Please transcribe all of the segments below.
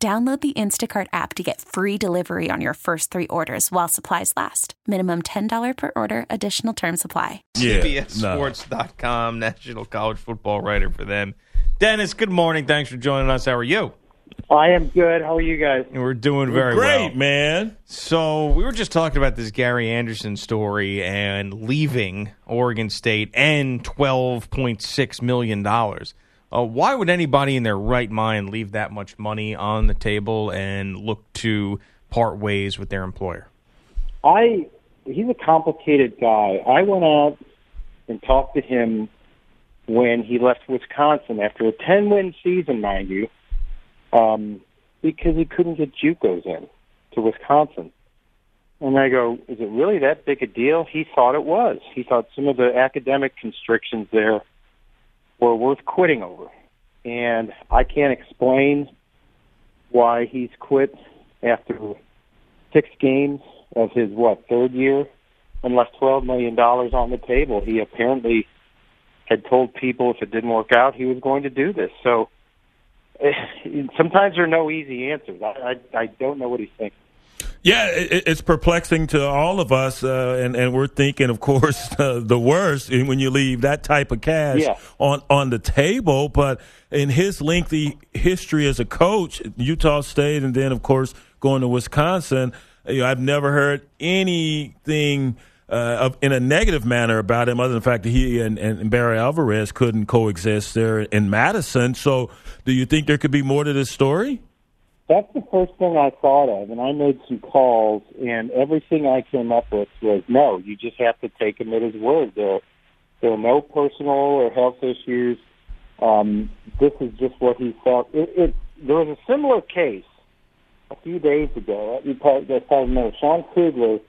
Download the Instacart app to get free delivery on your first three orders while supplies last. Minimum $10 per order, additional term supply. Yeah, CBSSports.com, national college football writer for them. Dennis, good morning. Thanks for joining us. How are you? I am good. How are you guys? We're doing very Great, well. man. So we were just talking about this Gary Anderson story and leaving Oregon State and twelve point six million dollars. Uh, why would anybody in their right mind leave that much money on the table and look to part ways with their employer? I he's a complicated guy. I went out and talked to him when he left Wisconsin after a ten win season, mind you, um, because he couldn't get JUCOs in to Wisconsin. And I go, is it really that big a deal? He thought it was. He thought some of the academic constrictions there were worth quitting over. And I can't explain why he's quit after six games of his what third year and left twelve million dollars on the table. He apparently had told people if it didn't work out, he was going to do this. So eh, sometimes there are no easy answers. I I, I don't know what he's thinking. Yeah, it, it's perplexing to all of us, uh, and and we're thinking, of course, uh, the worst when you leave that type of cash Yeah. on on the table. But in his lengthy history as a coach, Utah State, and then of course going to Wisconsin, you know, I've never heard anything. Uh, of, in a negative manner about him, other than the fact that he and, and Barry Alvarez couldn't coexist there in Madison. So, do you think there could be more to this story? That's the first thing I thought of, and I made some calls, and everything I came up with was no. You just have to take him at his word. There, there are no personal or health issues. Um, this is just what he felt. It, it, there was a similar case a few days ago. You probably, remember Sean Kugler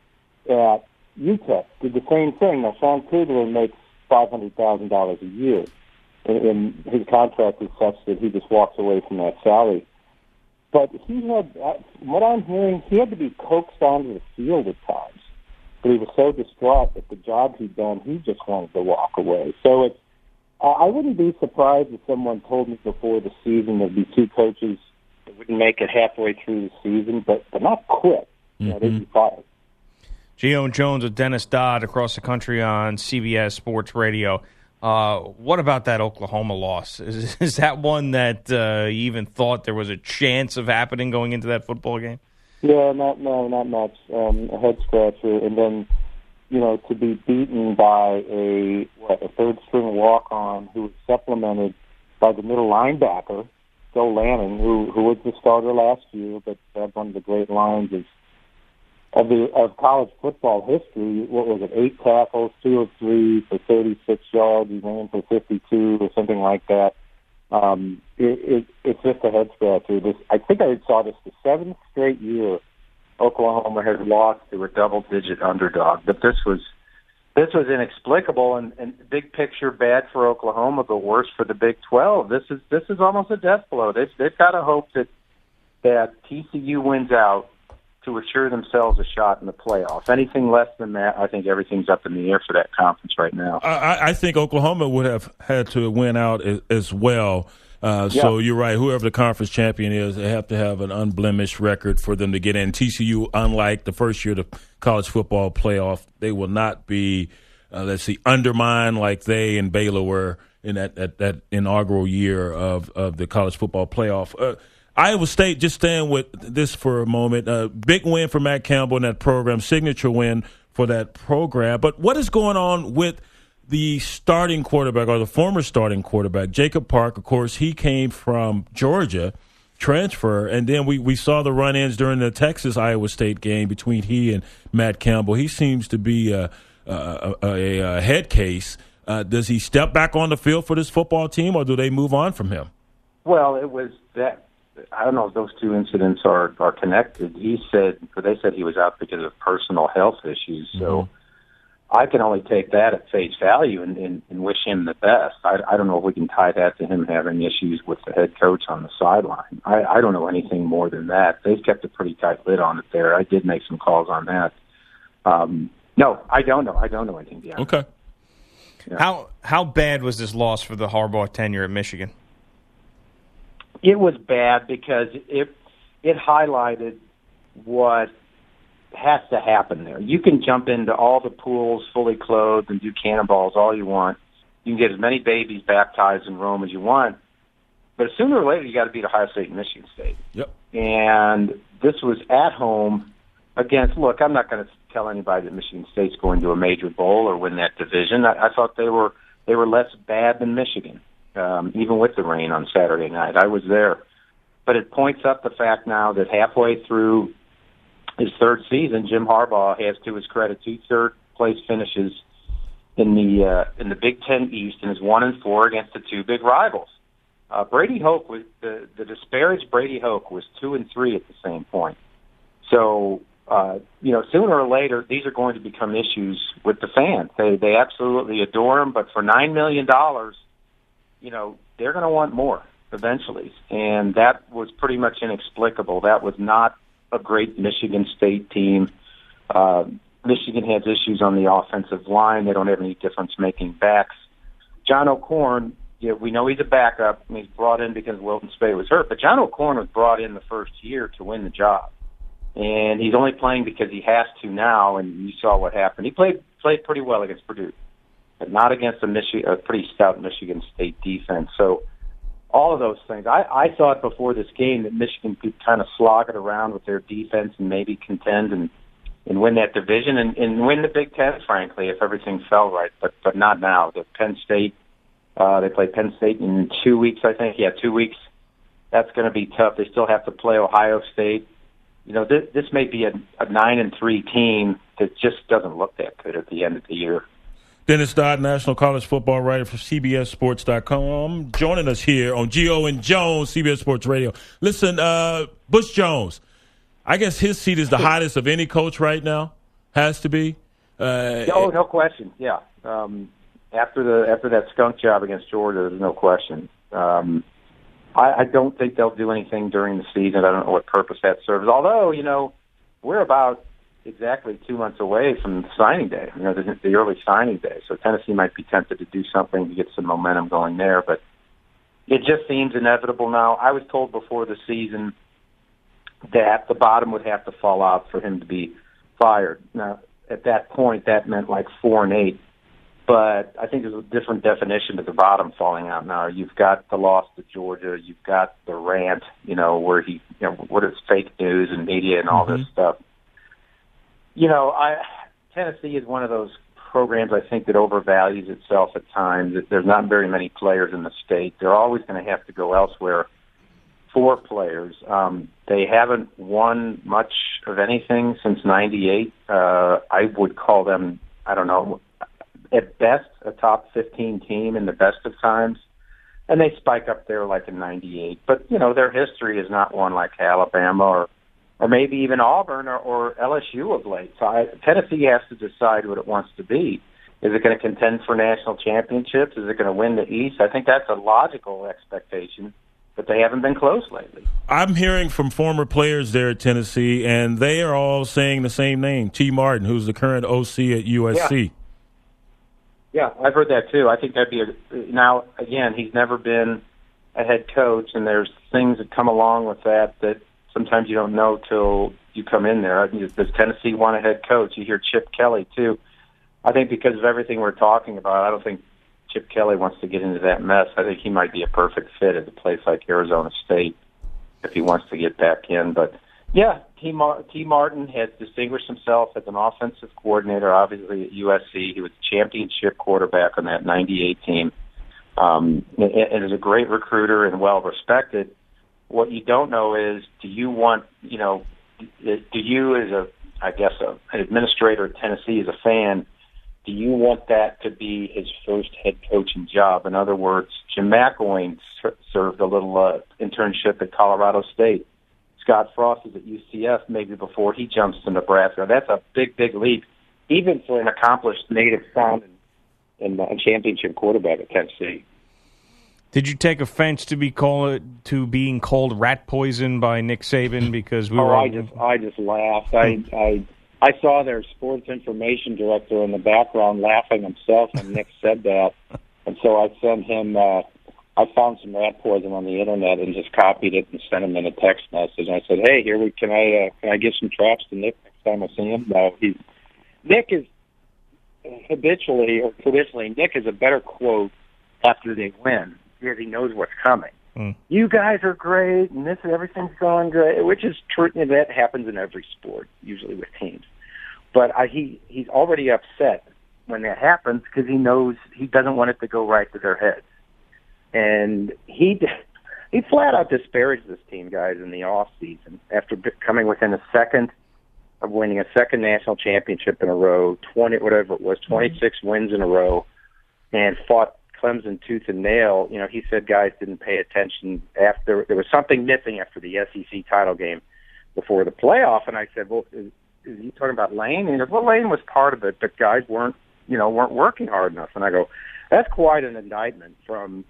at UTEP did the same thing. Now Sean Kugler makes five hundred thousand dollars a year, and, and his contract is such that he just walks away from that salary. But he had, uh, what I'm hearing, he had to be coaxed onto the field at times. But he was so distraught at the job he'd done, he just wanted to walk away. So it's, I wouldn't be surprised if someone told me before the season there'd be two coaches that wouldn't make it halfway through the season, but but not quit. You know, they'd be fired. Gio Jones with Dennis Dodd across the country on CBS Sports Radio. Uh, what about that Oklahoma loss? Is, is that one that uh, you even thought there was a chance of happening going into that football game? Yeah, not no, not much. Um, a head scratcher, and then you know to be beaten by a what a third string walk on who was supplemented by the middle linebacker Joel Lanning, who who was the starter last year, but had one of the great lines of the of college football history. What was it? Eight tackles, two of three for 36 yards. He ran for 52 or something like that. Um, it, it, it's just a head scratcher. This, I think I saw this the seventh straight year Oklahoma had lost to a double-digit underdog, but this was this was inexplicable and, and big picture bad for Oklahoma, but worse for the Big 12. This is this is almost a death blow. They've, they've got to hope that that TCU wins out to assure themselves a shot in the playoffs. Anything less than that, I think everything's up in the air for that conference right now. I, I think Oklahoma would have had to win out as, as well. Uh, So you're right. Whoever the conference champion is, they have to have an unblemished record for them to get in. TCU, unlike the first year of the college football playoff, they will not be, uh, let's see, undermined like they and Baylor were in that, that, that inaugural year of, of the college football playoff. Uh, Iowa State, just staying with this for a moment, uh, big win for Matt Campbell in that program, signature win for that program. But what is going on with the starting quarterback or the former starting quarterback, Jacob Park? Of course, he came from Georgia, transfer, and then we, we saw the run ins during the Texas Iowa State game between he and Matt Campbell. He seems to be a, a, a, a head case. Uh, does he step back on the field for this football team, or do they move on from him? Well, it was that I don't know if those two incidents are are connected. He said, or they said he was out because of personal health issues. So mm-hmm. I can only take that at face value and, and, and wish him the best. I, I don't know if we can tie that to him having issues with the head coach on the sideline. I, I don't know anything more than that. They've kept a pretty tight lid on it there. I did make some calls on that. Um, no, I don't know. I don't know anything beyond. Okay. Yeah. How how bad was this loss for the Harbaugh tenure at Michigan? It was bad because it it highlighted what has to happen there. You can jump into all the pools fully clothed and do cannonballs all you want. You can get as many babies baptized in Rome as you want. But sooner or later, you got to beat Ohio State and Michigan State. Yep. And this was at home against. Look, I'm not going to tell anybody that Michigan State's going to a major bowl or win that division. I, I thought they were they were less bad than Michigan um, even with the rain on Saturday night. I was there. But it points up the fact now that halfway through his third season, Jim Harbaugh has, to his credit, two third place finishes in the uh, in the Big Ten East and is one and four against the two big rivals. Uh, Brady Hoke was the the disparaged Brady Hoke was two and three at the same point. So uh, you know, sooner or later, these are going to become issues with the fans. They they absolutely adore him, but for nine million dollars, you know, they're going to want more eventually. And that was pretty much inexplicable. That was not a great Michigan State team. Uh, Michigan has issues on the offensive line. They don't have any difference making backs. John O'Korn, yeah, we know he's a backup. And he's brought in because Wilton Speight was hurt, but John O'Korn was brought in the first year to win the job. And he's only playing because he has to now, and you saw what happened. He played played pretty well against Purdue but not against a, Michi- a pretty stout Michigan State defense. So all of those things. I, I thought before this game that Michigan could kind of slog it around with their defense and maybe contend and and win that division and, and win the Big Ten, frankly, if everything fell right. But but not now. The Penn State, uh, they play Penn State in two weeks, I think. Yeah, two weeks. That's going to be tough. They still have to play Ohio State. You know, this, this may be a, a nine and three team that just doesn't look that good at the end of the year. Dennis Dodd, National College Football writer for CBSSports.com, joining us here on Gio and Jones, CBS Sports Radio. Listen, uh, Butch Jones, I guess his seat is the hottest of any coach right now. Has to be. Uh, oh, no question. Yeah. Um, after the after that skunk job against Georgia, there's no question. Um, I, I don't think they'll do anything during the season. I don't know what purpose that serves. Although, you know, we're about exactly two months away from signing day, you know, the, the early signing day. So Tennessee might be tempted to do something to get some momentum going there, but it just seems inevitable now. I was told before the season that the bottom would have to fall out for him to be fired. Now, at that point, that meant like four and eight. But I think there's a different definition to the bottom falling out now. You've got the loss to Georgia. You've got the rant, you know, where he, you know, what is fake news and media and all mm-hmm. this stuff you know, I Tennessee is one of those programs I think that overvalues itself at times. There's not very many players in the state. They're always going to have to go elsewhere for players. Um, they haven't won much of anything since '98. Uh, I would call them, I don't know, at best a top 15 team in the best of times. And they spike up there like in '98. But you know, their history is not one like Alabama or or maybe even Auburn or, or LSU of late. So I, Tennessee has to decide what it wants to be. Is it going to contend for national championships? Is it going to win the East? I think that's a logical expectation, but they haven't been close lately. I'm hearing from former players there at Tennessee, and they are all saying the same name, Tee Martin, who's the current OC at USC. Yeah. yeah, I've heard that too. I think that'd be a, now again. He's never been a head coach, and there's things that come along with that that sometimes you don't know till you come in there. Does Tennessee want a head coach? You hear Chip Kelly too. I think because of everything we're talking about, I don't think Chip Kelly wants to get into that mess. I think he might be a perfect fit at a place like Arizona State if he wants to get back in. But yeah, Tee Martin has distinguished himself as an offensive coordinator, obviously at USC. He was a championship quarterback on that 98 team. Um, and is a great recruiter and well respected. What you don't know is, do you want, you know, do you as a, I guess, a, an administrator at Tennessee as a fan, do you want that to be his first head coaching job? In other words, Jim McElwain served a little uh, internship at Colorado State. Scott Frost is at UCF maybe before he jumps to Nebraska. That's a big, big leap, even for an accomplished native son and, and, and championship quarterback at Tennessee. Did you take offense to be called to being called rat poison by Nick Saban because we oh, were? I just I just laughed. I I I saw their sports information director in the background laughing himself when Nick said that, and so I sent him. uh I found some rat poison on the internet and just copied it and sent him in a text message. And I said, "Hey, here we can I uh, can I give some traps to Nick next time I see him?" No, he's Nick is habitually or traditionally Nick is a better quote after they win because he knows what's coming. Mm. You guys are great, and this and everything's going great, which is true. And that happens in every sport, usually with teams. But I, he he's already upset when that happens because he knows he doesn't want it to go right to their heads and he he flat out disparaged this team, guys, in the off season after coming within a second of winning a second national championship in a row, twenty whatever it was, twenty six mm-hmm. wins in a row, and fought Clemson tooth and nail. You know, he said guys didn't pay attention after there was something missing after the SEC title game before the playoff, and I said, well. Is, is he talking about Lane? And he goes, well, Lane was part of it, but guys weren't, you know, weren't working hard enough. And I go, that's quite an indictment from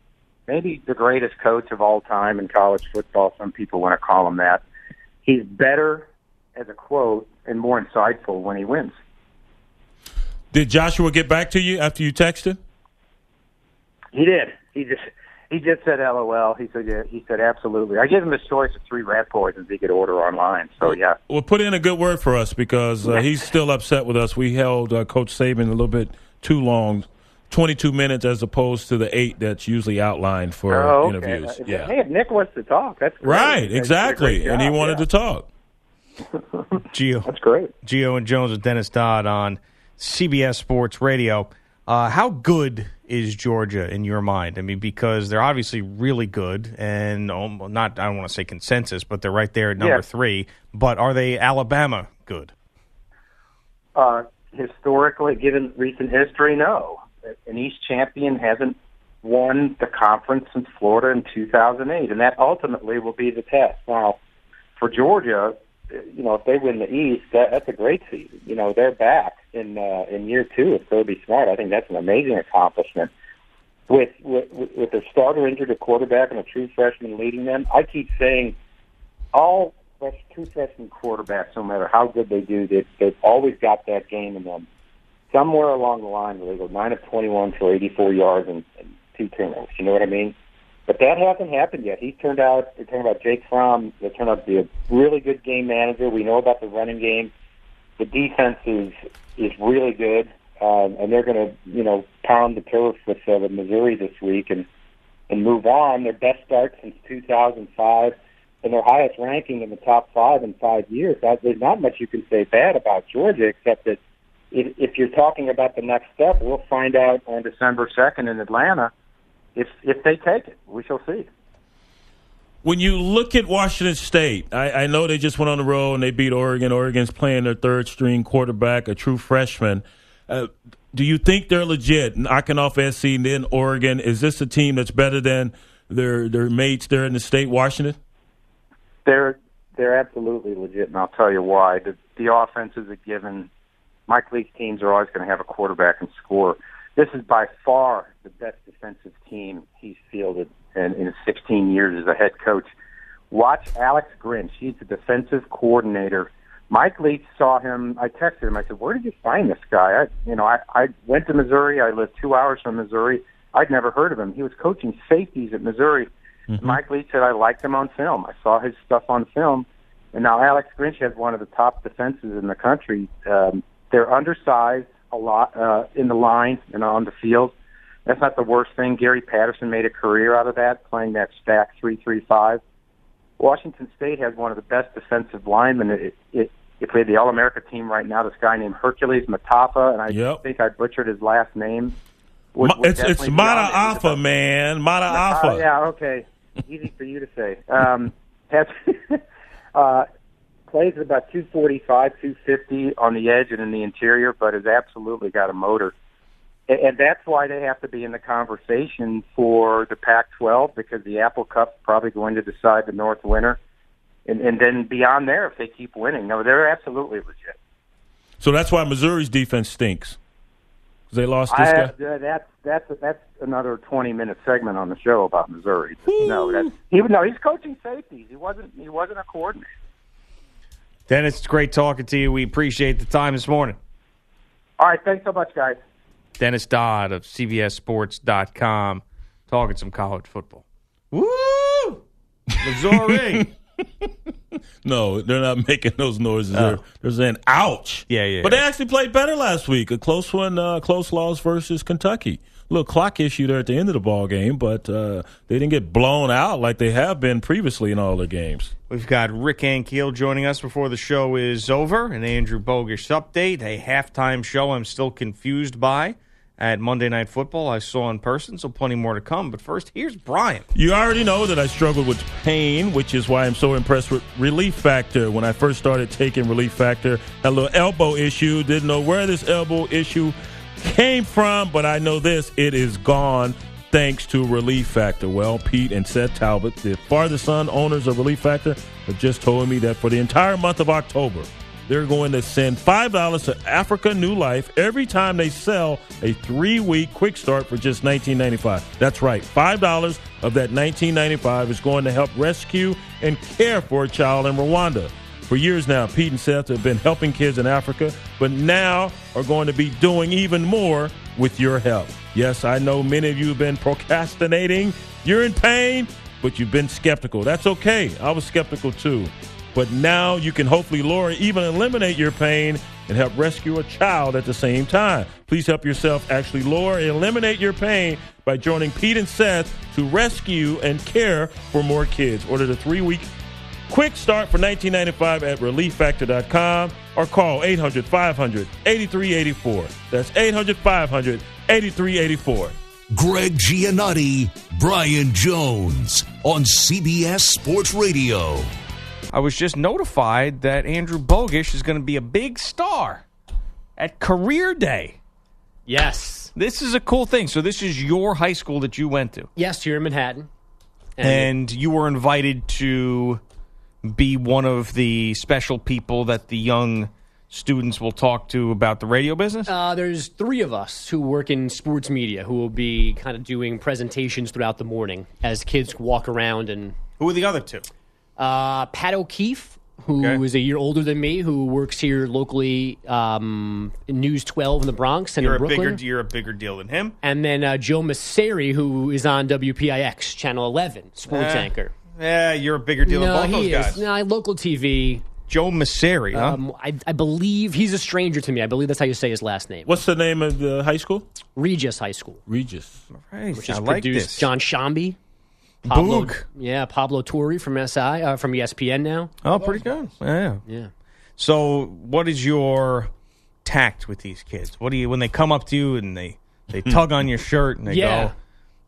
maybe the greatest coach of all time in college football. Some people want to call him that. He's better as a quote and more insightful when he wins. Did Joshua get back to you after you texted? He did. He just he just said LOL. He said yeah, he said absolutely. I gave him a choice of three rat poisons he could order online. So yeah. Well, put in a good word for us because uh, he's still upset with us. We held uh, Coach Saban a little bit too long 22 minutes as opposed to the eight that's usually outlined for oh, okay. interviews. yeah. Hey, if Nick wants to talk, that's great. right. Exactly, and he wanted yeah. to talk. Gio, that's great. Gio and Jones with Dennis Dodd on CBS Sports Radio. Uh, how good is Georgia in your mind? I mean, because they're obviously really good, and um, not I don't want to say consensus, but they're right there at number yeah. three. But are they Alabama good? Uh, historically, given recent history, no an East champion hasn't won the conference since Florida in 2008, and that ultimately will be the test. Now, for Georgia, you know, if they win the East, that, that's a great season. You know, they're back in uh, in year two with Kirby Smart. I think that's an amazing accomplishment. With with, with their starter injured, a quarterback, and a true freshman leading them, I keep saying all true freshman quarterbacks, no matter how good they do, they, they've always got that game in them somewhere along the line where they go nine of twenty-one for eighty-four yards and, and two turnovers. You know what I mean? But that hasn't happened yet. He's turned out. They're talking about Jake Fromm. They turned out to be a really good game manager. We know about the running game. The defense is is really good, um, and they're going to you know pound the turf with uh, Missouri this week and and move on. Their best start since 2005 and their highest ranking in the top five in five years. There's not much you can say bad about Georgia, except that if, if you're talking about the next step, we'll find out on December 2nd in Atlanta if if they take it. We shall see. When you look at Washington State, I, I know they just went on the road and they beat Oregon. Oregon's playing their third string quarterback, a true freshman. Uh, do you think they're legit knocking off SC and then Oregon? Is this a team that's better than their their mates there in the state, Washington? They're they're absolutely legit, and I'll tell you why. The, the offense is a given Mike Leach teams are always going to have a quarterback and score. This is by far the best defensive team he's fielded in, in 16 years as a head coach. Watch Alex Grinch. He's the defensive coordinator. Mike Leach saw him. I texted him. I said, "Where did you find this guy?" I, you know, I, I went to Missouri. I lived two hours from Missouri. I'd never heard of him. He was coaching safeties at Missouri. Mm-hmm. Mike Leach said, "I liked him on film. I saw his stuff on film." And now Alex Grinch has one of the top defenses in the country. Um, they're undersized a lot uh, in the line and on the field. That's not the worst thing. Gary Patterson made a career out of that, playing that stack three three five. Washington State has one of the best defensive linemen. It, it, if we had the All America team right now, this guy named Hercules Mataafa, and I yep. think I butchered his last name. Would, would it's it's Mata Alpha, man. Mata Alpha. yeah, okay. Easy for you to say. Um, has, uh, plays at about 245, 250 on the edge and in the interior, but has absolutely got a motor. And, and that's why they have to be in the conversation for the Pac-12 because the Apple Cup's probably going to decide the North winner. And, and then beyond there, if they keep winning, no, they're absolutely legit. So that's why Missouri's defense stinks. They lost this I, guy. uh, that's that's that's another twenty minute segment on the show about Missouri. No, that's he no, he's coaching safeties. He wasn't he wasn't a coordinator. Dennis, it's great talking to you. We appreciate the time this morning. All right, thanks so much, guys. Dennis Dodd of CBSSports.com talking some college football. Woo! Missouri. No, they're not making those noises. They're, they're saying "ouch." Oh. Yeah, yeah, But yeah. they actually played better last week. A close one, uh, close loss versus Kentucky. Little clock issue there at the end of the ball game, but uh, they didn't get blown out like they have been previously in all their games. We've got Rick Ankiel joining us before the show is over. An Andrew Bogish update, a halftime show I'm still confused by at Monday Night Football. I saw in person, so plenty more to come. But first, here's Brian. You already know that I struggled with pain, which is why I'm so impressed with Relief Factor. When I first started taking Relief Factor, had a little elbow issue, didn't know where this elbow issue came from, but I know this it is gone thanks to Relief Factor. Well, Pete and Seth Talbot, the father son owners of Relief Factor, have just told me that for the entire month of October, they're going to send $5 to Africa New Life every time they sell a three week quick start for just $19.95. That's right, $5 of that $19.95 is going to help rescue and care for a child in Rwanda. For years now, Pete and Seth have been helping kids in Africa, but now are going to be doing even more with your help. Yes, I know many of you have been procrastinating. You're in pain, but you've been skeptical. That's okay. I was skeptical too. But now you can hopefully lower, even eliminate your pain and help rescue a child at the same time. Please help yourself actually lower and eliminate your pain by joining Pete and Seth to rescue and care for more kids. Order the three week Quick start for 1995 at relieffactor.com or call 800 500 8384. That's 800 500 8384. Greg Giannotti, Brian Jones on CBS Sports Radio. I was just notified that Andrew Bogish is going to be a big star at Career Day. Yes. This is a cool thing. So, this is your high school that you went to, Yes, here in Manhattan. and you were invited to be one of the special people that the young students will talk to about the radio business. Uh, there's three of us who work in sports media who will be kind of doing presentations throughout the morning as kids walk around and Who are the other two? uh, Pat O'Keefe, who Okay. is a year older than me, who works here locally um, in News 12 in the Bronx and You're in a bigger you're a bigger deal than him. and then uh, Joe Masseri, who is on WPIX Channel 11, sports Eh, anchor. Yeah, you're a bigger deal no, than both those he guys. is. No, local TV. Joe Masseri, huh? Um, I, I believe he's a stranger to me. I believe that's how you say his last name. What's the name of the high school? Regis High School. Regis. Right, which I has like produced this. John Shambi. Pablo, Boog. yeah, Pablo Torre from SI uh, from ESPN now. Oh, pretty good. Yeah. Yeah, So, what is your tact with these kids? What do you when they come up to you and they they tug on your shirt and they Yeah.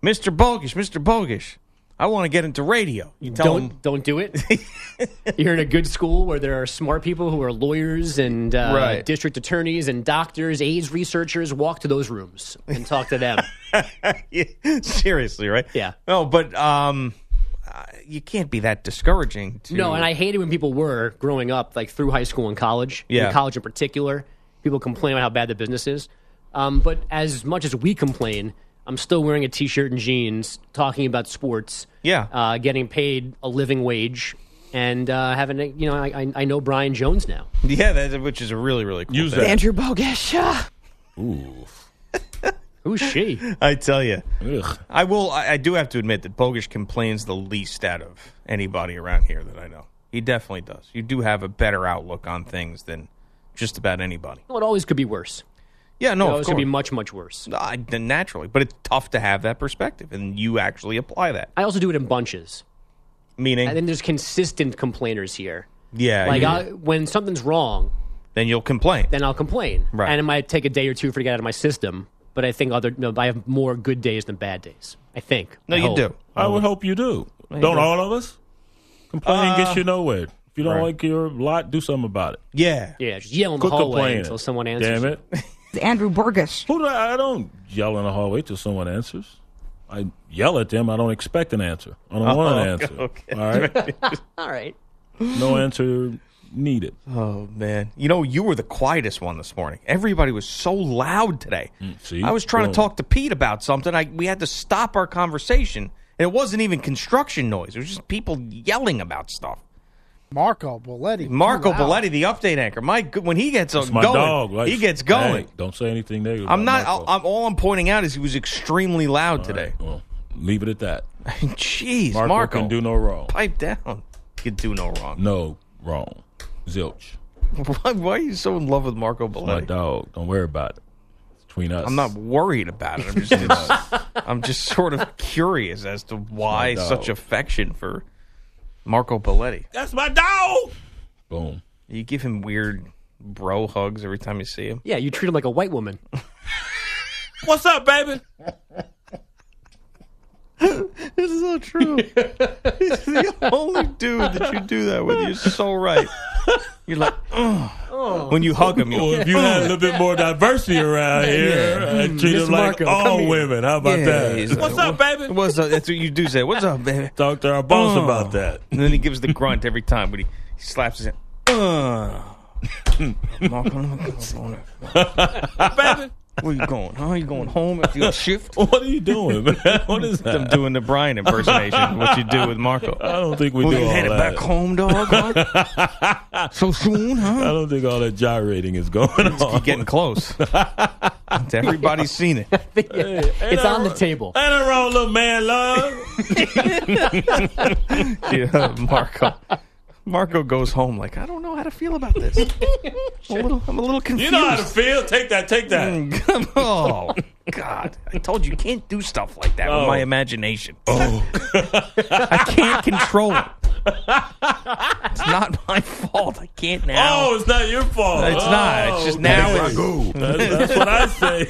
go, "Mr. Bogish, Mr. Bogish, I want to get into radio." You tell don't them, don't do it. You're in a good school where there are smart people who are lawyers and uh, Right. district attorneys and doctors, AIDS researchers. Walk to those rooms and talk to them. Yeah, seriously, right? Yeah. No, but um, you can't be that discouraging. To, no, and I hated when people were growing up, like through high school and college. Yeah. in college in particular, people complain about how bad the business is. Um, but as much as we complain, I'm still wearing a t-shirt and jeans, talking about sports. Yeah. uh, getting paid a living wage, and uh, having a, you know, I, I- I know Brian Jones now. yeah, that, which is a really really cool Use thing. that. Andrew Bogish. Ooh. Who's she? I tell you, Ugh. I will. I, I do have to admit that Bogish complains the least out of anybody around here that I know. He definitely does. You do have a better outlook on things than just about anybody. Well, it always could be worse. Yeah, no, it of always could be much, much worse. Uh, naturally, but it's tough to have that perspective, and you actually apply that. I also do it in bunches. Meaning, And then there's consistent complainers here. yeah, Like you- I, when something's wrong, then you'll complain. then I'll complain. Right. And it might take a day or two for it to get out of my system. But I think other no, I have more good days than bad days. I think. no, I you hope. do. I would hope you do. you Don't do. all of us? Complaining Uh, gets you nowhere. If you don't Right. like your lot, do something about it. Yeah. Yeah, just yell in the Quit hallway until someone answers. Damn it. Andrew Burgess. Who do I, I don't yell in the hallway till someone answers. I yell at them. I don't expect an answer. I don't want an oh, answer. Oh, okay. All right. All right. No answer needed. Oh man, you know you were the quietest one this morning. Everybody was so loud today. Mm, see? I was trying Boom. to talk to Pete about something. I we had to stop our conversation, and it wasn't even construction noise. It was just people yelling about stuff. Marco Belletti. Marco Wow. Belletti, the update anchor, my when he gets It's my going, dog. Like, he gets going. hey, don't say anything negative. I'm not. Marco. I'm, all I'm pointing out is he was extremely loud today. Well, leave it at that. Jeez, Marco, Marco, can do no wrong. pipe down. Can do no wrong. No wrong. Zilch. Why, why are you so in love with Marco Belletti? My dog. Don't worry about it. It's between us. I'm not worried about it. I'm just, I'm just sort of curious as to why such affection for Marco Belletti. That's my dog. Boom. You give him weird bro hugs every time you see him. Yeah, you treat him like a white woman. What's up, baby? This is so true. He's the only dude that you do that with. You're so right. You're like, Ugh. Oh. when you hug him, Well, if you had a little bit more diversity around here, I'd treat Miss him like Marco, all women. How about Yeah, that? like, What's up, baby? What's up? That's what you do say. What's up, baby? Talk to our boss Oh. about that. And then he gives the grunt every time when he, he slaps his hand. Uh. Marco, baby, where you going? Huh? You going home after your shift? what are you doing, man? What is I'm doing the Brian impersonation. What you do with Marco? I don't think we Well, do you all headed that. back home, dog? huh? so soon, huh? I don't think all that gyrating is going on. You're getting close. Everybody's seen it. it's on the table. Ain't nothing wrong, little man, love. Yeah, Marco. Marco goes home like I don't know how to feel about this. I'm a little, I'm a little You know how to feel. Take that. Take that. oh God! I told you you can't do stuff like that with Oh. my imagination. Oh, I can't control it. It's not my fault. I can't now. Oh, it's not your fault. It's not. It's Oh, just okay. now it- That's, that's what I say.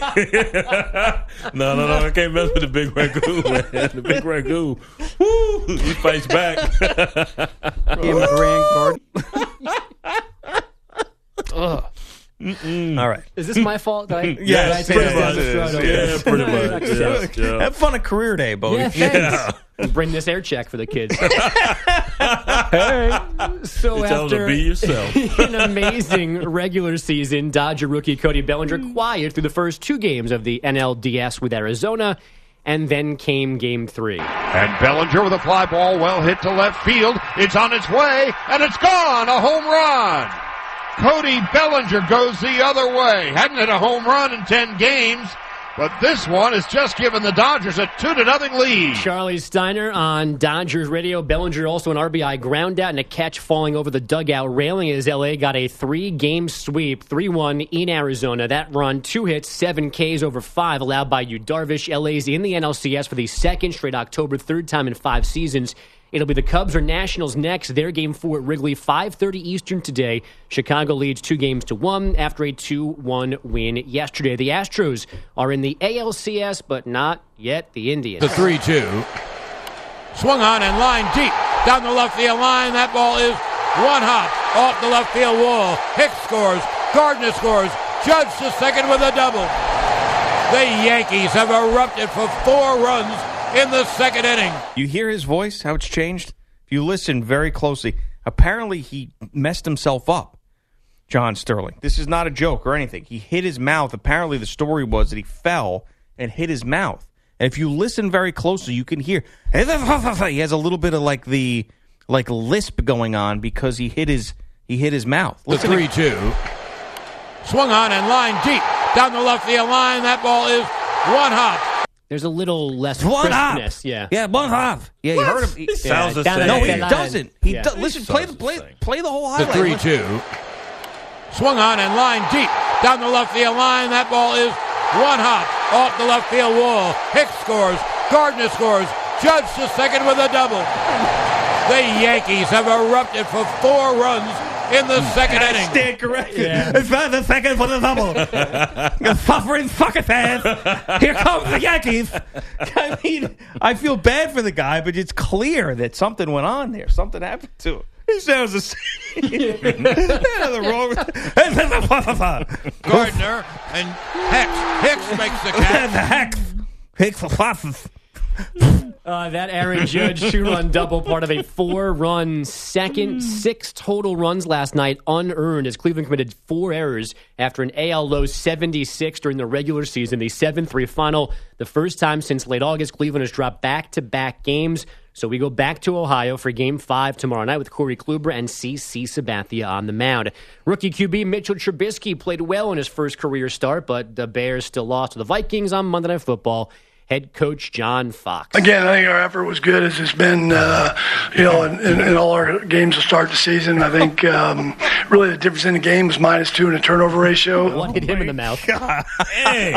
no, no, no. I can't mess with the big ragu, man. The big ragu. Woo! He fights back. Give him a grand guard. All right. Is this my fault? Did I, Yes, did I pretty this much the it throat? yeah, pretty much. Yeah, yeah. Have fun at career day, Bodie. Yeah, thanks. Bring this air check for the kids. So You tell them to after be yourself. an amazing regular season, Dodger rookie Cody Bellinger mm. quiet through the first two games of the NLDS with Arizona, and then came Game Three. And Bellinger with a fly ball well hit to left field. It's on its way, and it's gone. A home run. Cody Bellinger goes the other way. Hadn't hit a home run in 10 games, but this one has just given the Dodgers a 2 to nothing lead. Charlie Steiner on Dodgers radio. Bellinger also an RBI ground out and a catch falling over the dugout railing as LA got a three game sweep, 3 1 in Arizona. That run, two hits, seven Ks over five allowed by Yu Darvish. LA's in the NLCS for the second straight October, third time in five seasons. It'll be the Cubs or Nationals next. Their game four at Wrigley, 5:30 Eastern today. Chicago leads two games to one after a 2-1 win yesterday. The Astros are in the ALCS, but not yet the Indians. The 3 2. Swung on and line deep. Down the left field line. That ball is one hop off the left field wall. Hicks scores. Gardner scores. Judge to second with a double. The Yankees have erupted for four runs in the second inning. You hear his voice, how it's changed? If you listen very closely, apparently he messed himself up, John Sterling. This is not a joke or anything. He hit his mouth. Apparently, the story was that he fell and hit his mouth. And if you listen very closely, you can hear he has a little bit of like the like lisp going on because he hit his he hit his mouth. The Listen 3 2. Swung on and line deep. Down the left field line. That ball is one hop. There's a little less One hop. crispness. Yeah. Yeah, one half. Yeah, you heard him. He- Sounds the same. No, he doesn't. He Yeah. do- listen. Play the play. the. Play the whole highlight. The highlight. 3 2. Swung on and line deep. Down the left field line. That ball is one hop off the left field wall. Hicks scores. Gardner scores. Judge to second with a double. The Yankees have erupted for four runs in the second inning. Stand corrected. It's not the second for the double. You're suffering fucking fans. Here comes the Yankees. I mean, I feel bad for the guy, but it's clear that something went on there. Something happened to him. He sounds the same. the wrong. Gardner and Hex. Hicks makes the catch. the heck. Hicks. Uh, that Aaron Judge two run double, part of a four run second, six total runs last night, unearned, as Cleveland committed four errors after an AL low 76 during the regular season, the 7 3 final. The first time since late August, Cleveland has dropped back to back games. So we go back to Ohio for game five tomorrow night with Corey Kluber and CC Sabathia on the mound. Rookie QB Mitchell Trubisky played well in his first career start, but the Bears still lost to the Vikings on Monday Night Football. Head coach John Fox. Again, I think our effort was good as it's been, uh, you know, in, in, in all our games to start the season. I think um, really the difference in the game was minus two in the turnover ratio. One hit him in the mouth. Hey,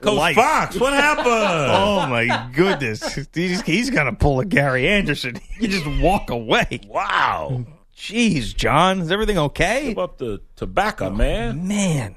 Coach Life. Fox, what happened? Oh my goodness. He's, he's going to pull a Gary Anderson. You just walk away. Wow. Jeez, John. Is everything okay? Give up the tobacco, man. Man.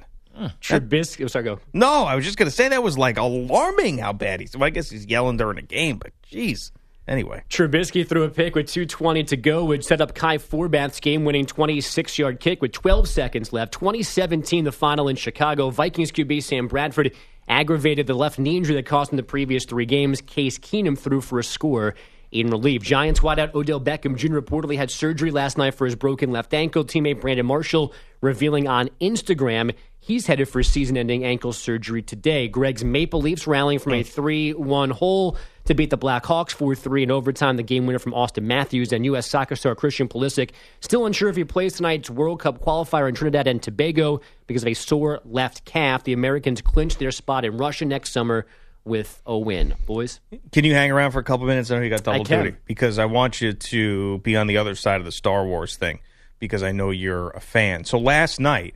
Trubisky. Sorry, go. No, I was just going to say that was like alarming how bad he's. Well, I guess he's yelling during a game, but jeez. Anyway. Trubisky threw a pick with 2.20 to go, which set up Kai Forbath's game winning 26 yard kick with 12 seconds left. 2017, the final in Chicago. Vikings QB Sam Bradford aggravated the left knee injury that cost him the previous three games. Case Keenum threw for a score in relief. Giants wideout Odell Beckham Jr. reportedly had surgery last night for his broken left ankle. Teammate Brandon Marshall revealing on Instagram he's headed for season ending ankle surgery today. Greg's Maple Leafs rallying from a 3 1 hole to beat the Blackhawks 4 3 in overtime. The game winner from Auston Matthews and U.S. soccer star Christian Pulisic still unsure if he plays tonight's World Cup qualifier in Trinidad and Tobago because of a sore left calf. The Americans clinched their spot in Russia next summer with a win. Boys? Can you hang around for a couple minutes? I know you got double I can. duty because I want you to be on the other side of the Star Wars thing because I know you're a fan. So last night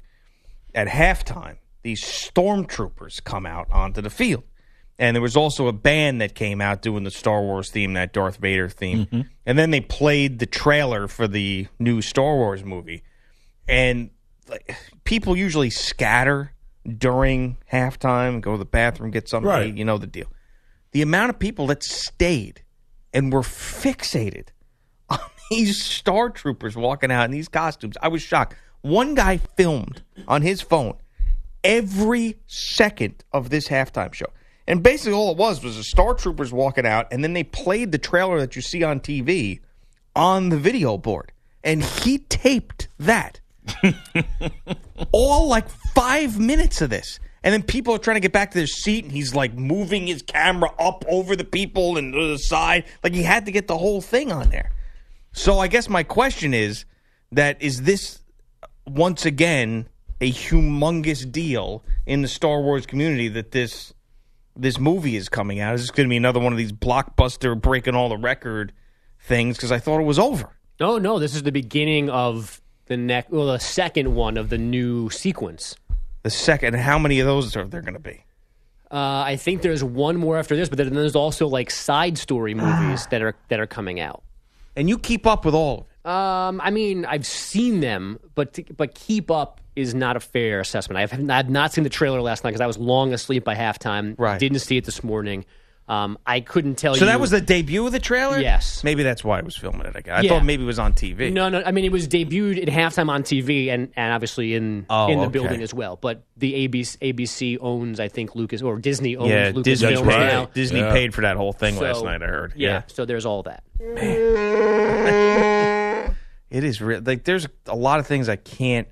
at halftime, these stormtroopers come out onto the field. And there was also a band that came out doing the Star Wars theme, that Darth Vader theme. Mm-hmm. And then they played the trailer for the new Star Wars movie. And like, people usually scatter during halftime, go to the bathroom, get something Right. to eat. You know the deal. The amount of people that stayed and were fixated on these Star Troopers walking out in these costumes, I was shocked. One guy filmed on his phone every second of this halftime show. And basically, all it was was the Star Troopers walking out, and then they played the trailer that you see on TV on the video board. And he taped that. all like five minutes of this. And then people are trying to get back to their seat, and he's like moving his camera up over the people and to the side. Like he had to get the whole thing on there. So I guess my question is that is this once again a humongous deal in the Star Wars community that this this movie is coming out? Is this going to be another one of these blockbuster breaking all the record things? Because I thought it was over. No, no, this is the beginning of the next, well, the second one of the new sequence. The second, how many of those are there going to be? Uh, I think there's one more after this, but then there's also like side story movies that are that are coming out. And you keep up with all of it. Um, I mean, I've seen them, but but keep up is not a fair assessment. I've I've not seen the trailer last night because I was long asleep by halftime. Right. Didn't see it this morning. Um, I couldn't tell you. So that was the debut of the trailer? Yes. Maybe that's why I was filming it. I, I Yeah. thought maybe it was on TV. No, no. I mean, it was debuted at halftime on TV and, and obviously in Oh, in the okay. building as well. But the ABC, ABC owns, I think, Lucas or Disney owns yeah, Lucasfilm Disney, That's paid, right. now. Disney Yeah. paid for that whole thing last night, I heard. Yeah, so there's all that. It is real. Like, there's a lot of things I can't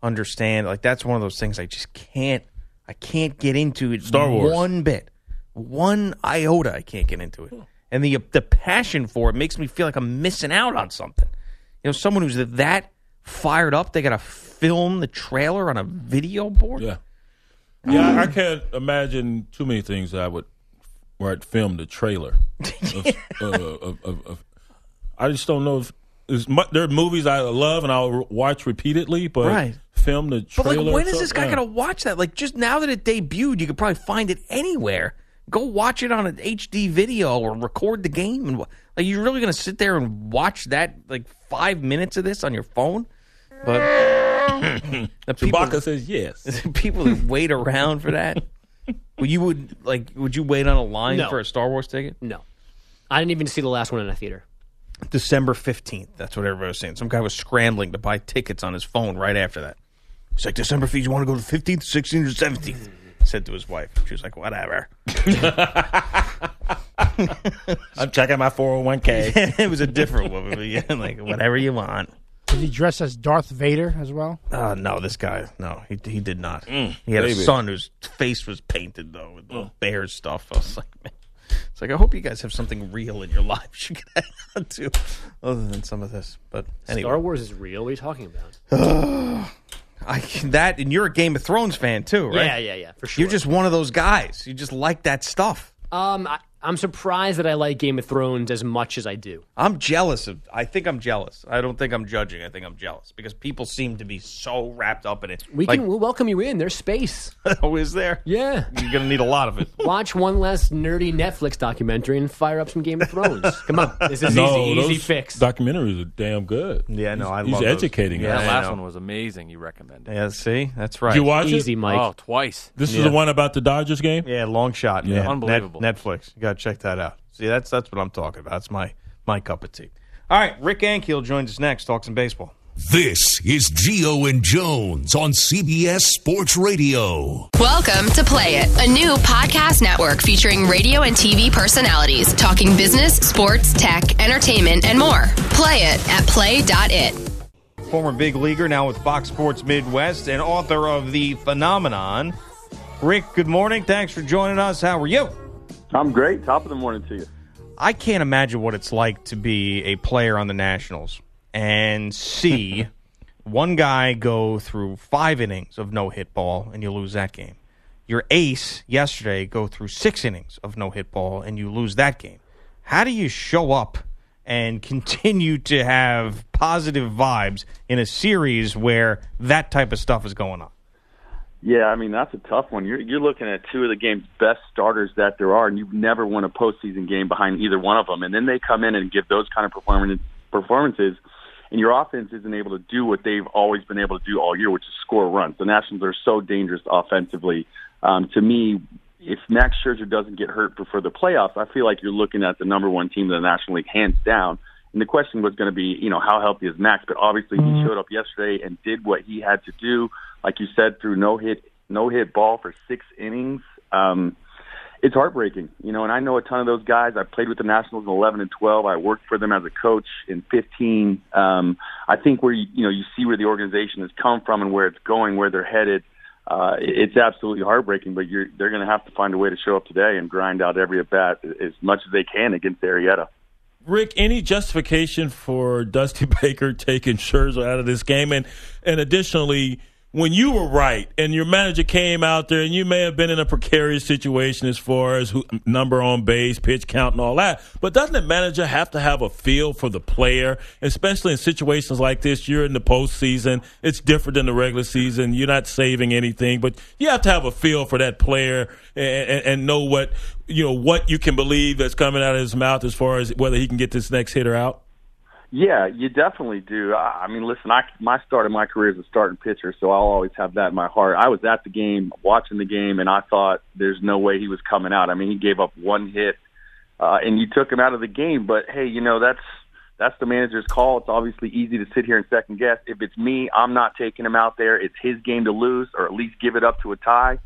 understand. Like, that's one of those things I just can't. I can't get into it. Star Wars. one bit, one iota. I can't get into it, and the the passion for it makes me feel like I'm missing out on something. You know, someone who's that fired up, they got to film the trailer on a video board. Yeah. Yeah, I can't imagine too many things I would where I'd film the trailer. Of, uh, of, of, of, I just don't know if there are movies I love and I'll watch repeatedly, but Right. film the But like, when is this guy yeah. gonna watch that? Like, just now that it debuted, you could probably find it anywhere. Go watch it on an HD video or record the game. And like, you're really gonna sit there and watch that like five minutes of this on your phone? But the people, Chewbacca says yes. people that wait around for that. Well, you would like? Would you wait on a line No. for a Star Wars ticket? No, I didn't even see the last one in a theater. December 15th. That's what everybody was saying. Some guy was scrambling to buy tickets on his phone right after that. He's like, December 15th, you want to go to the 15th, 16th, or 17th? Said to his wife. She was like, whatever. I'm checking my 401k. it was a different woman. but yeah, like, whatever you want. Did he dress as Darth Vader as well? Oh, no, this guy, no, he, he did not. Mm, he had a son whose face was painted, though, with the bear stuff. I was like, man. It's like, I hope you guys have something real in your lives you can hang on to other than some of this. But anyway. Star Wars is real. What are you talking about? I, that, and you're a Game of Thrones fan, too, right? Yeah, yeah, yeah, for sure. You're just one of those guys. You just like that stuff. Um, I, I'm surprised that I like Game of Thrones as much as I do. I'm jealous of. I think I'm jealous. I don't think I'm judging. I think I'm jealous because people seem to be so wrapped up in it. We like, can we'll welcome you in. There's space. oh, is there? Yeah. You're gonna need a lot of it. Watch one less nerdy Netflix documentary and fire up some Game of Thrones. Come on, this is no, easy, easy fix. Documentaries are damn good. Yeah, no, I He's love those. educating Yeah, us. That last one was amazing. You recommended. Yeah, see, that's right. Did you watch Easy, it? Mike. Oh, twice. This is the one about the Dodgers game. Yeah, long shot. Yeah. Yeah, Unbelievable. Net- Netflix. You gotta check that out. See, that's that's what I'm talking about. That's my my cup of tea. All right, Rick Ankiel joins us next. Talks some baseball. This is Gio and Jones on CBS Sports Radio. Welcome to Play It, a new podcast network featuring radio and TV personalities talking business, sports, tech, entertainment, and more. Play it at play.it. Former big leaguer, now with Fox Sports Midwest, and author of the phenomenon. Rick, good morning. Thanks for joining us. How are you? I'm great. Top of the morning to you. I can't imagine what it's like to be a player on the Nationals and see one guy go through five innings of no hit ball and you lose that game. Your ace yesterday go through six innings of no hit ball and you lose that game. How do you show up and continue to have positive vibes in a series where that type of stuff is going on? Yeah, I mean that's a tough one. You're you're looking at two of the game's best starters that there are, and you've never won a postseason game behind either one of them. And then they come in and give those kind of performance performances, and your offense isn't able to do what they've always been able to do all year, which is score runs. The Nationals are so dangerous offensively. Um, to me, if Max Scherzer doesn't get hurt before the playoffs, I feel like you're looking at the number one team in the National League, hands down. And the question was going to be, you know, how healthy is Max? But obviously, he showed up yesterday and did what he had to do. Like you said, through no hit, no hit ball for six innings. Um, it's heartbreaking, you know. And I know a ton of those guys. I played with the Nationals in 11 and 12. I worked for them as a coach in 15. Um, I think where you, you know you see where the organization has come from and where it's going, where they're headed. Uh, it's absolutely heartbreaking, but you're, they're going to have to find a way to show up today and grind out every at bat as much as they can against Arrieta. Rick, any justification for Dusty Baker taking Scherzer out of this game? And and additionally, when you were right and your manager came out there and you may have been in a precarious situation as far as who, number on base, pitch count, and all that, but doesn't the manager have to have a feel for the player, especially in situations like this? You're in the postseason; it's different than the regular season. You're not saving anything, but you have to have a feel for that player and, and, and know what you know what you can believe that's coming out of his mouth as far as whether he can get this next hitter out. Yeah, you definitely do. I mean, listen, I my start of my career as a starting pitcher, so I'll always have that in my heart. I was at the game, watching the game, and I thought there's no way he was coming out. I mean, he gave up one hit, uh, and you took him out of the game. But hey, you know that's that's the manager's call. It's obviously easy to sit here and second guess. If it's me, I'm not taking him out there. It's his game to lose, or at least give it up to a tie.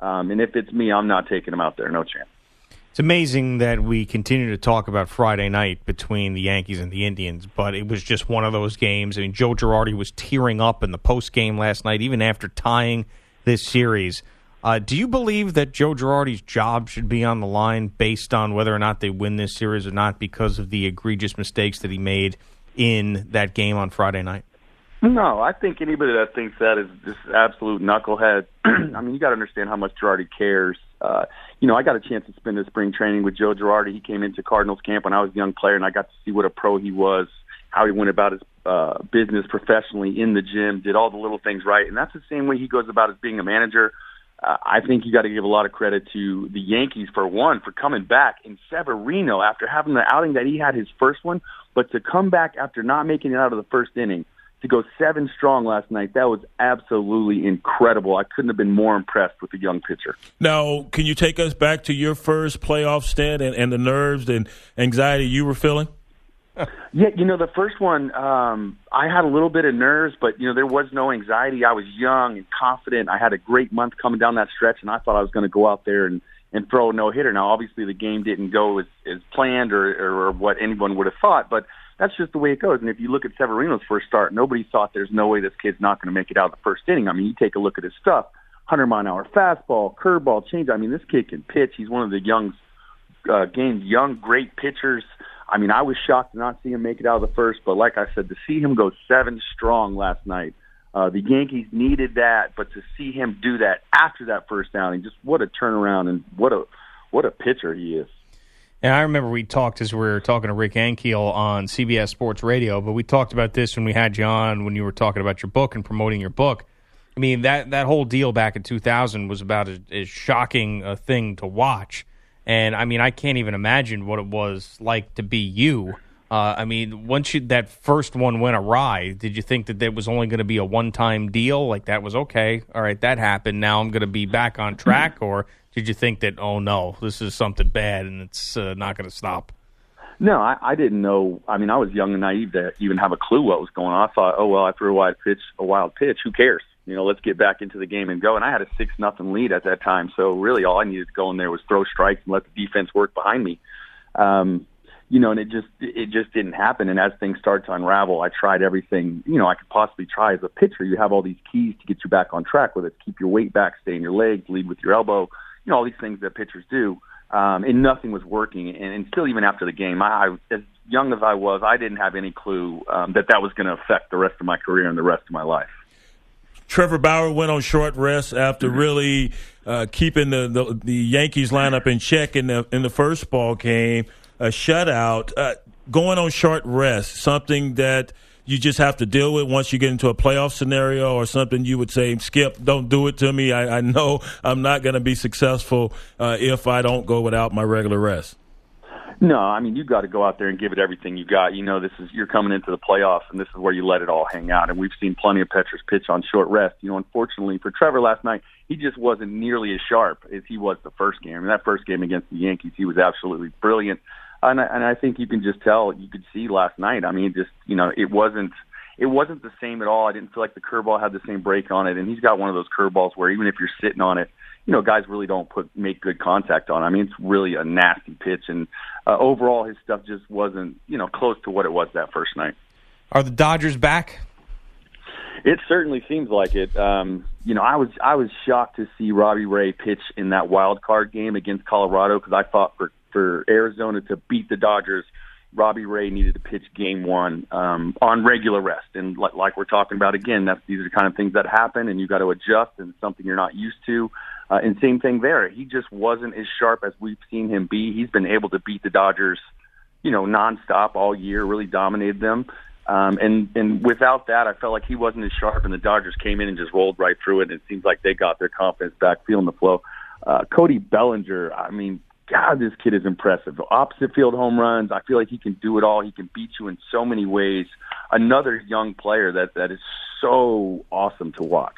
Um, and if it's me, I'm not taking him out there. No chance. It's amazing that we continue to talk about Friday night between the Yankees and the Indians, but it was just one of those games. I mean, Joe Girardi was tearing up in the post game last night, even after tying this series. Uh, do you believe that Joe Girardi's job should be on the line based on whether or not they win this series or not because of the egregious mistakes that he made in that game on Friday night? No, I think anybody that thinks that is just absolute knucklehead. I mean, you got to understand how much Girardi cares. Uh, you know, I got a chance to spend the spring training with Joe Girardi. He came into Cardinals camp when I was a young player, and I got to see what a pro he was, how he went about his uh, business professionally in the gym, did all the little things right, and that's the same way he goes about as being a manager. Uh, I think you got to give a lot of credit to the Yankees for one for coming back in Severino after having the outing that he had his first one, but to come back after not making it out of the first inning to go seven strong last night, that was absolutely incredible. I couldn't have been more impressed with the young pitcher. Now, can you take us back to your first playoff stint and, and the nerves and anxiety you were feeling? Yeah, you know, the first one, um, I had a little bit of nerves, but you know, there was no anxiety. I was young and confident. I had a great month coming down that stretch, and I thought I was going to go out there and and throw a no hitter. Now, obviously, the game didn't go as as planned or, or what anyone would have thought, but that's just the way it goes. And if you look at Severino's first start, nobody thought there's no way this kid's not going to make it out of the first inning. I mean, you take a look at his stuff: 100 mile an hour fastball, curveball, change. I mean, this kid can pitch. He's one of the young uh, game's young great pitchers. I mean, I was shocked to not see him make it out of the first, but like I said, to see him go seven strong last night, uh, the Yankees needed that, but to see him do that after that first outing, just what a turnaround and what a what a pitcher he is. And I remember we talked as we were talking to Rick Ankiel on CBS Sports Radio, but we talked about this when we had you on when you were talking about your book and promoting your book. I mean that that whole deal back in 2000 was about as, as shocking a thing to watch and I mean, I can't even imagine what it was like to be you. Uh, I mean, once you, that first one went awry, did you think that that was only going to be a one time deal? Like that was okay. All right, that happened. Now I'm going to be back on track. Or did you think that, oh no, this is something bad and it's uh, not going to stop? No, I, I didn't know. I mean, I was young and naive to even have a clue what was going on. I thought, oh well, I threw a wild pitch, a wild pitch. Who cares? you know, let's get back into the game and go. And I had a six nothing lead at that time, so really all I needed to go in there was throw strikes and let the defense work behind me. Um, you know, and it just it just didn't happen. And as things started to unravel, I tried everything you know I could possibly try as a pitcher. You have all these keys to get you back on track, whether it's keep your weight back, stay in your legs, lead with your elbow, you know, all these things that pitchers do. Um, and nothing was working. And, and still, even after the game, I, I as young as I was, I didn't have any clue um, that that was going to affect the rest of my career and the rest of my life. Trevor Bauer went on short rest after Mm-hmm. really uh, keeping the, the, the Yankees lineup in check in the in the first ball game, a shutout. Uh, going on short rest, something that you just have to deal with once you get into a playoff scenario, or something you would say, Skip, don't do it to me. I, I know I'm not going to be successful uh, if I don't go without my regular rest. No, I mean you got to go out there and give it everything you got. You know, this is you're coming into the playoffs, and this is where you let it all hang out. And we've seen plenty of pitchers pitch on short rest. You know, unfortunately for Trevor last night, he just wasn't nearly as sharp as he was the first game. I mean, that first game against the Yankees, he was absolutely brilliant. And I, and I think you can just tell, you could see last night. I mean, just you know, it wasn't it wasn't the same at all. I didn't feel like the curveball had the same break on it, and he's got one of those curveballs where even if you're sitting on it, you know, guys really don't put make good contact on. I mean, it's really a nasty pitch, and uh, overall, his stuff just wasn't, you know, close to what it was that first night. Are the Dodgers back? It certainly seems like it. Um, you know, I was I was shocked to see Robbie Ray pitch in that wild card game against Colorado because I thought for for Arizona to beat the Dodgers, Robbie Ray needed to pitch Game One um, on regular rest, and like, like we're talking about again, that's these are the kind of things that happen, and you got to adjust, and it's something you're not used to. Uh, and same thing there. He just wasn't as sharp as we've seen him be. He's been able to beat the Dodgers, you know, nonstop all year, really dominated them. Um, and and without that, I felt like he wasn't as sharp, and the Dodgers came in and just rolled right through it. And it seems like they got their confidence back, feeling the flow. Uh, Cody Bellinger, I mean, God, this kid is impressive. Opposite field home runs. I feel like he can do it all. He can beat you in so many ways. Another young player that that is so awesome to watch.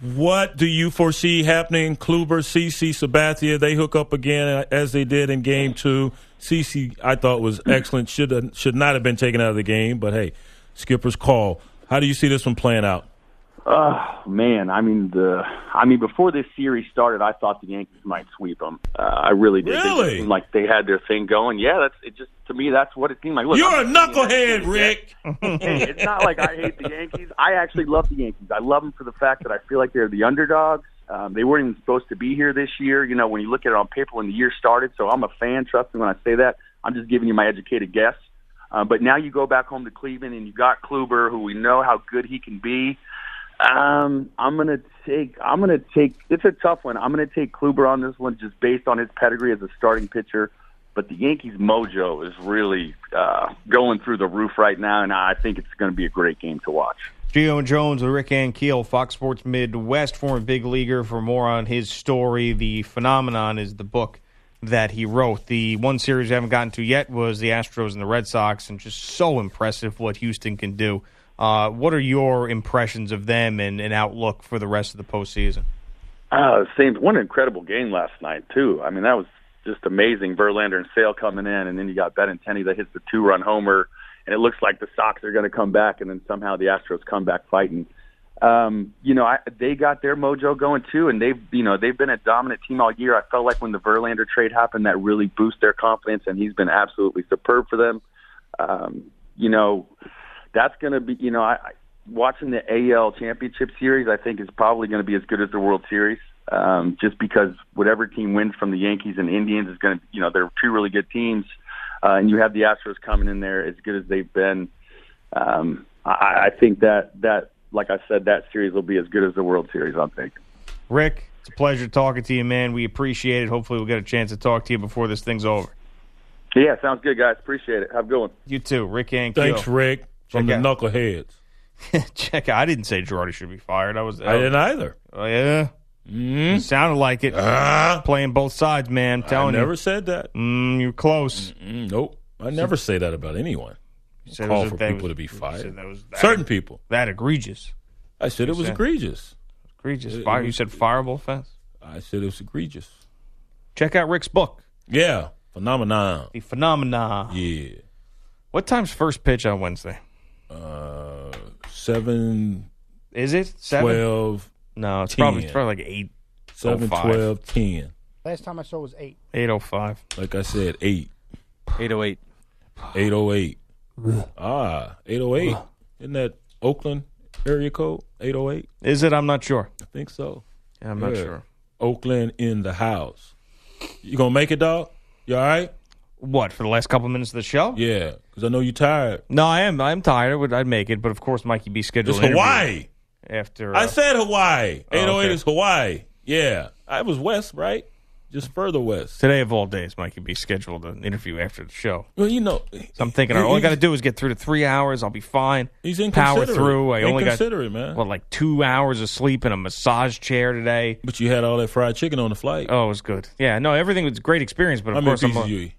What do you foresee happening? Kluber, CC, Sabathia, they hook up again uh, as they did in game two. CC, I thought was excellent. Should should not have been taken out of the game, but hey, skipper's call. How do you see this one playing out? Oh man, I mean the, I mean before this series started, I thought the Yankees might sweep them. Uh, I really did. They just seemed like they had their thing going. Yeah, that's it. Just to me, that's what it seemed like. Look, You're a I'm saying knucklehead, Rick. hey, it's not like I hate the Yankees. I actually love the Yankees. I love them for the fact that I feel like they're the underdogs. Um, they weren't even supposed to be here this year. You know, when you look at it on paper when the year started. So I'm a fan. Trust me when I say that. I'm just giving you my educated guess. Uh, but now you go back home to Cleveland and you got Kluber, who we know how good he can be. Um, I'm gonna take. I'm gonna take. It's a tough one. I'm gonna take Kluber on this one, just based on his pedigree as a starting pitcher. But the Yankees' mojo is really uh, going through the roof right now, and I think it's going to be a great game to watch. And Jones with Rick Ankiel, Fox Sports Midwest, former big leaguer. For more on his story, the phenomenon is the book that he wrote. The one series we haven't gotten to yet was the Astros and the Red Sox, and just so impressive what Houston can do. Uh, what are your impressions of them and an outlook for the rest of the postseason? Uh, same. one incredible game last night too. I mean, that was just amazing. Verlander and Sale coming in, and then you got Benintendi that hits the two-run homer, and it looks like the Sox are going to come back, and then somehow the Astros come back fighting. Um, you know, I, they got their mojo going too, and they've you know they've been a dominant team all year. I felt like when the Verlander trade happened, that really boosted their confidence, and he's been absolutely superb for them. Um, you know, that's going to be you know I, I watching the AL Championship Series. I think is probably going to be as good as the World Series um, just because whatever team wins from the Yankees and Indians is going to, you know, they're two really good teams, uh, and you have the Astros coming in there as good as they've been. Um, I, I think that that, like I said, that series will be as good as the World Series. I'm thinking. Rick, it's a pleasure talking to you, man. We appreciate it. Hopefully, we'll get a chance to talk to you before this thing's over. Yeah, sounds good, guys. Appreciate it. Have a good one. You too, Rick Ankiel. Thanks, Rick, from Check the out- knuckleheads. Check out. I didn't say Girardi should be fired. I was. I didn't either. Oh yeah. It sounded like it. Playing both sides, man. I'm telling I never you. said that. Mm, you're close. Mm, nope. I never say that about anyone. You said it Call was for that people was- to be you said fired. that was that- Certain people. That egregious. I said it was said- egregious. Egregious. Fire. You said fireable offense. I said it was egregious. Check out Rick's book, Yeah. Phenomenon. The Phenomena. Yeah. What time's first pitch on Wednesday? Uh, seven, Is it seven? 12, No, it's 10. probably it's probably like eight. seven, 05. 12, 10. Last time I saw was eight. Eight oh five. Like I said, 8. 808. 808. ah, 808. Isn't that Oakland area code? 808? Is it? I'm not sure. I think so. Yeah, I'm not sure. Oakland in the house. You gonna make it, dog? You all right? What for the last couple minutes of the show? Yeah, because I know you're tired. No, I am. I'm tired. I would. I'd make it, but of course, Mikey B scheduled. It's Hawaii. after. uh, I said Hawaii. Oh, 808 okay. is Hawaii. Yeah, I was west, right? Just further west. today of all days, Mikey B scheduled an interview after the show. Well, you know, So I'm thinking, all I got to do is get through to three hours. I'll be fine. He's in Power through. I only got man. what like two hours of sleep in a massage chair today. But you had all that fried chicken on the flight. Oh, it was good. Yeah, no, everything was a great experience. But of many course, I'm pieces you eat?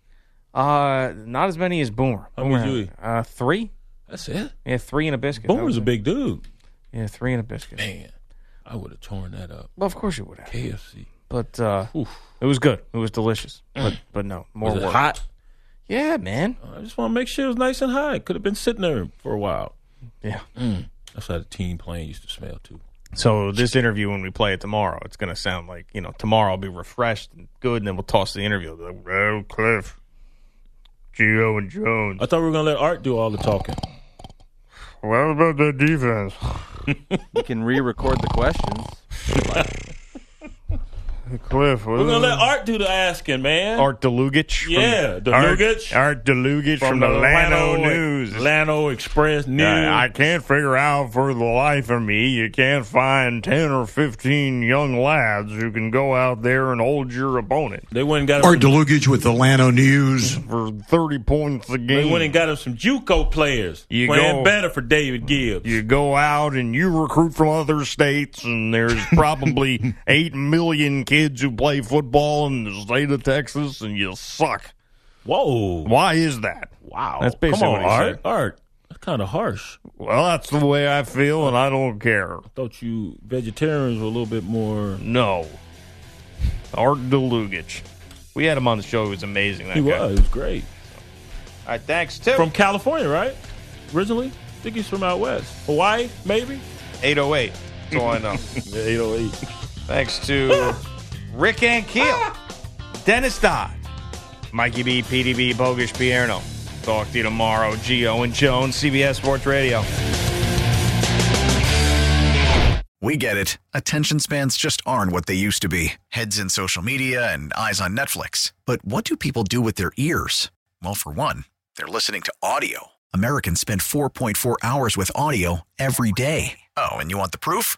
Uh, not as many as Boomer. How many you eat? Uh, three. That's it. Yeah, three and a biscuit. Boomer's a big dude. Yeah, three and a biscuit. Man, I would have torn that up. Well, of course you would have. KFC. But uh, Oof. it was good. It was delicious. But but no, more Was it work. hot? Yeah, man. I just want to make sure it was nice and hot. Could have been sitting there for a while. Yeah. That's how the team plane used to smell too. So this interview, when we play it tomorrow, it's going to sound like you know tomorrow I'll be refreshed and good, and then we'll toss the interview. Like, oh, Cliff, Gio, and Jones. I thought we were gonna let Art do all the talking. What about the defense? You can re-record the questions. Cliff, We're gonna let uh, Art do the asking, man. Art Delugich. Yeah, Art, Delugich. Art Delugich from, the, Lano News. Lano Express News. I, I can't figure out for the life of me. You can't find 10 or 15 young lads who can go out there and hold your opponent they went and got Art some, Delugich with the Lano News. for 30 points a game. they game. went and got him some JUCO players. You playing go- better for David Gibbs. you go out and you recruit from other states, and there's probably 8 million kids who play football in the state of Texas, and you suck. Whoa! Why is that? Wow! That's basically Come on, what he Art. said. Art. That's kind of harsh. Well, that's the way I feel, and I don't care. Thought you vegetarians were a little bit more. No. Art Delugich. We had him on the show. He was amazing. That He guy. was. He was great. All right, thanks, too. From California, right? Originally, I think he's from out west. Hawaii, maybe. 808. That's all I know. 808. thanks to Rick Ankiel, ah! Dennis Dodd, Mikey B, PDB, Bogus Pierno. Talk to you tomorrow. Gio and Jones, CBS Sports Radio. We get it. Attention spans just aren't what they used to be heads in social media and eyes on Netflix. But what do people do with their ears? Well, for one, they're listening to audio. Americans spend 4.4 hours with audio every day. Oh, and you want the proof?